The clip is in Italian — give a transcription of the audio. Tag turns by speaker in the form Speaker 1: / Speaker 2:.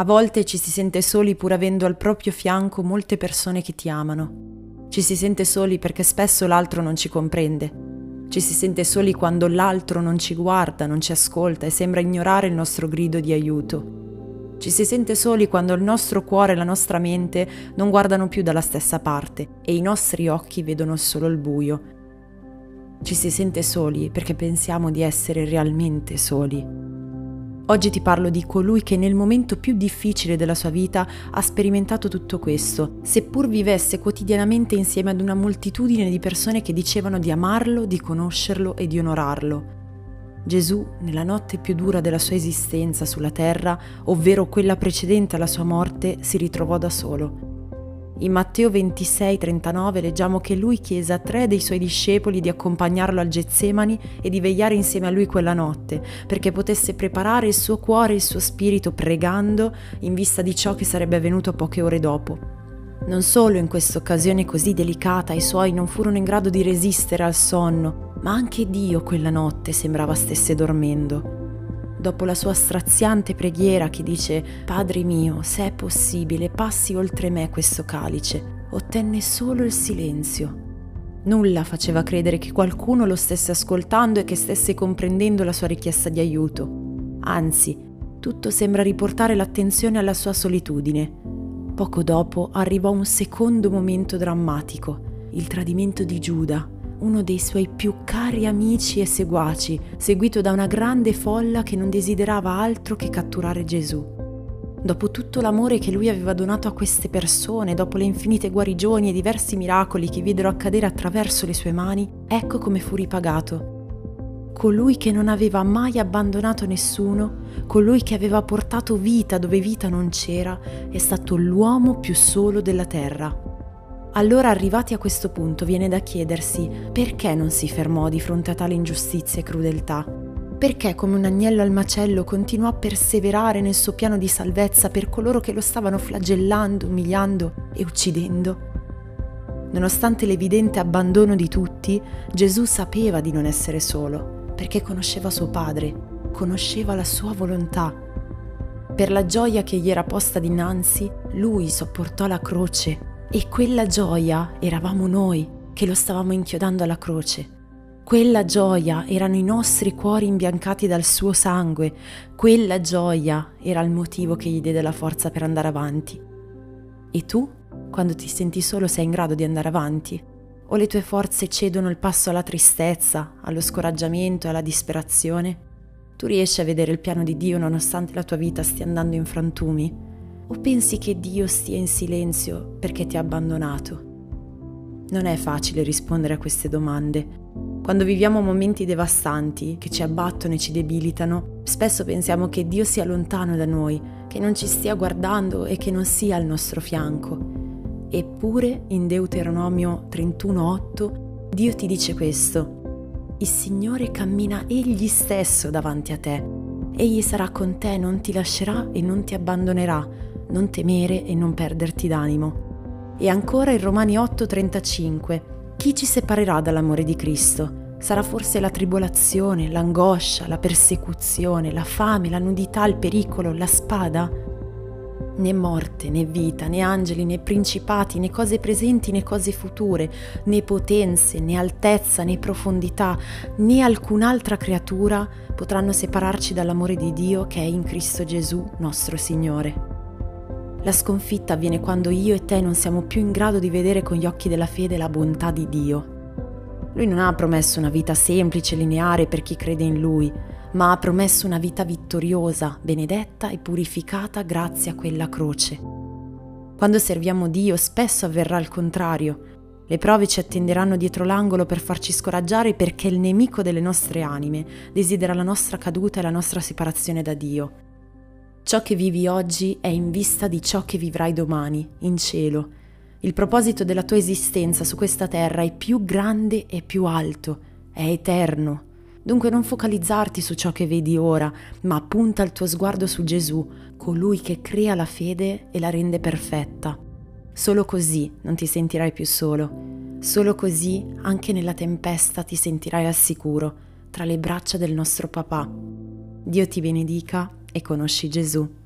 Speaker 1: A volte ci si sente soli pur avendo al proprio fianco molte persone che ti amano. Ci si sente soli perché spesso l'altro non ci comprende. Ci si sente soli quando l'altro non ci guarda, non ci ascolta e sembra ignorare il nostro grido di aiuto. Ci si sente soli quando il nostro cuore e la nostra mente non guardano più dalla stessa parte e i nostri occhi vedono solo il buio. Ci si sente soli perché pensiamo di essere realmente soli. Oggi ti parlo di colui che nel momento più difficile della sua vita ha sperimentato tutto questo, seppur vivesse quotidianamente insieme ad una moltitudine di persone che dicevano di amarlo, di conoscerlo e di onorarlo. Gesù, nella notte più dura della sua esistenza sulla terra, ovvero quella precedente alla sua morte, si ritrovò da solo in Matteo 26:39 leggiamo che lui chiese a tre dei suoi discepoli di accompagnarlo al Getsemani e di vegliare insieme a lui quella notte, perché potesse preparare il suo cuore e il suo spirito pregando in vista di ciò che sarebbe avvenuto poche ore dopo. Non solo in questa occasione così delicata i suoi non furono in grado di resistere al sonno, ma anche Dio quella notte sembrava stesse dormendo dopo la sua straziante preghiera che dice Padre mio, se è possibile, passi oltre me questo calice, ottenne solo il silenzio. Nulla faceva credere che qualcuno lo stesse ascoltando e che stesse comprendendo la sua richiesta di aiuto. Anzi, tutto sembra riportare l'attenzione alla sua solitudine. Poco dopo arrivò un secondo momento drammatico, il tradimento di Giuda uno dei suoi più cari amici e seguaci, seguito da una grande folla che non desiderava altro che catturare Gesù. Dopo tutto l'amore che lui aveva donato a queste persone, dopo le infinite guarigioni e diversi miracoli che videro accadere attraverso le sue mani, ecco come fu ripagato. Colui che non aveva mai abbandonato nessuno, colui che aveva portato vita dove vita non c'era, è stato l'uomo più solo della terra. Allora arrivati a questo punto viene da chiedersi perché non si fermò di fronte a tale ingiustizia e crudeltà. Perché come un agnello al macello continuò a perseverare nel suo piano di salvezza per coloro che lo stavano flagellando, umiliando e uccidendo? Nonostante l'evidente abbandono di tutti, Gesù sapeva di non essere solo, perché conosceva suo Padre, conosceva la sua volontà. Per la gioia che gli era posta dinanzi, lui sopportò la croce e quella gioia eravamo noi che lo stavamo inchiodando alla croce. Quella gioia erano i nostri cuori imbiancati dal suo sangue. Quella gioia era il motivo che gli diede la forza per andare avanti. E tu, quando ti senti solo, sei in grado di andare avanti? O le tue forze cedono il passo alla tristezza, allo scoraggiamento e alla disperazione? Tu riesci a vedere il piano di Dio nonostante la tua vita stia andando in frantumi? O pensi che Dio stia in silenzio perché ti ha abbandonato? Non è facile rispondere a queste domande. Quando viviamo momenti devastanti che ci abbattono e ci debilitano, spesso pensiamo che Dio sia lontano da noi, che non ci stia guardando e che non sia al nostro fianco. Eppure in Deuteronomio 31:8 Dio ti dice questo: Il Signore cammina egli stesso davanti a te. Egli sarà con te, non ti lascerà e non ti abbandonerà non temere e non perderti d'animo. E ancora in Romani 8:35, chi ci separerà dall'amore di Cristo? Sarà forse la tribolazione, l'angoscia, la persecuzione, la fame, la nudità, il pericolo, la spada? Né morte, né vita, né angeli, né principati, né cose presenti, né cose future, né potenze, né altezza, né profondità, né alcun'altra creatura potranno separarci dall'amore di Dio che è in Cristo Gesù, nostro Signore. La sconfitta avviene quando io e te non siamo più in grado di vedere con gli occhi della fede la bontà di Dio. Lui non ha promesso una vita semplice e lineare per chi crede in Lui, ma ha promesso una vita vittoriosa, benedetta e purificata grazie a quella croce. Quando serviamo Dio spesso avverrà il contrario. Le prove ci attenderanno dietro l'angolo per farci scoraggiare perché il nemico delle nostre anime desidera la nostra caduta e la nostra separazione da Dio. Ciò che vivi oggi è in vista di ciò che vivrai domani, in cielo. Il proposito della tua esistenza su questa terra è più grande e più alto, è eterno. Dunque non focalizzarti su ciò che vedi ora, ma punta il tuo sguardo su Gesù, colui che crea la fede e la rende perfetta. Solo così non ti sentirai più solo. Solo così anche nella tempesta ti sentirai al sicuro, tra le braccia del nostro papà. Dio ti benedica e conosci Gesù.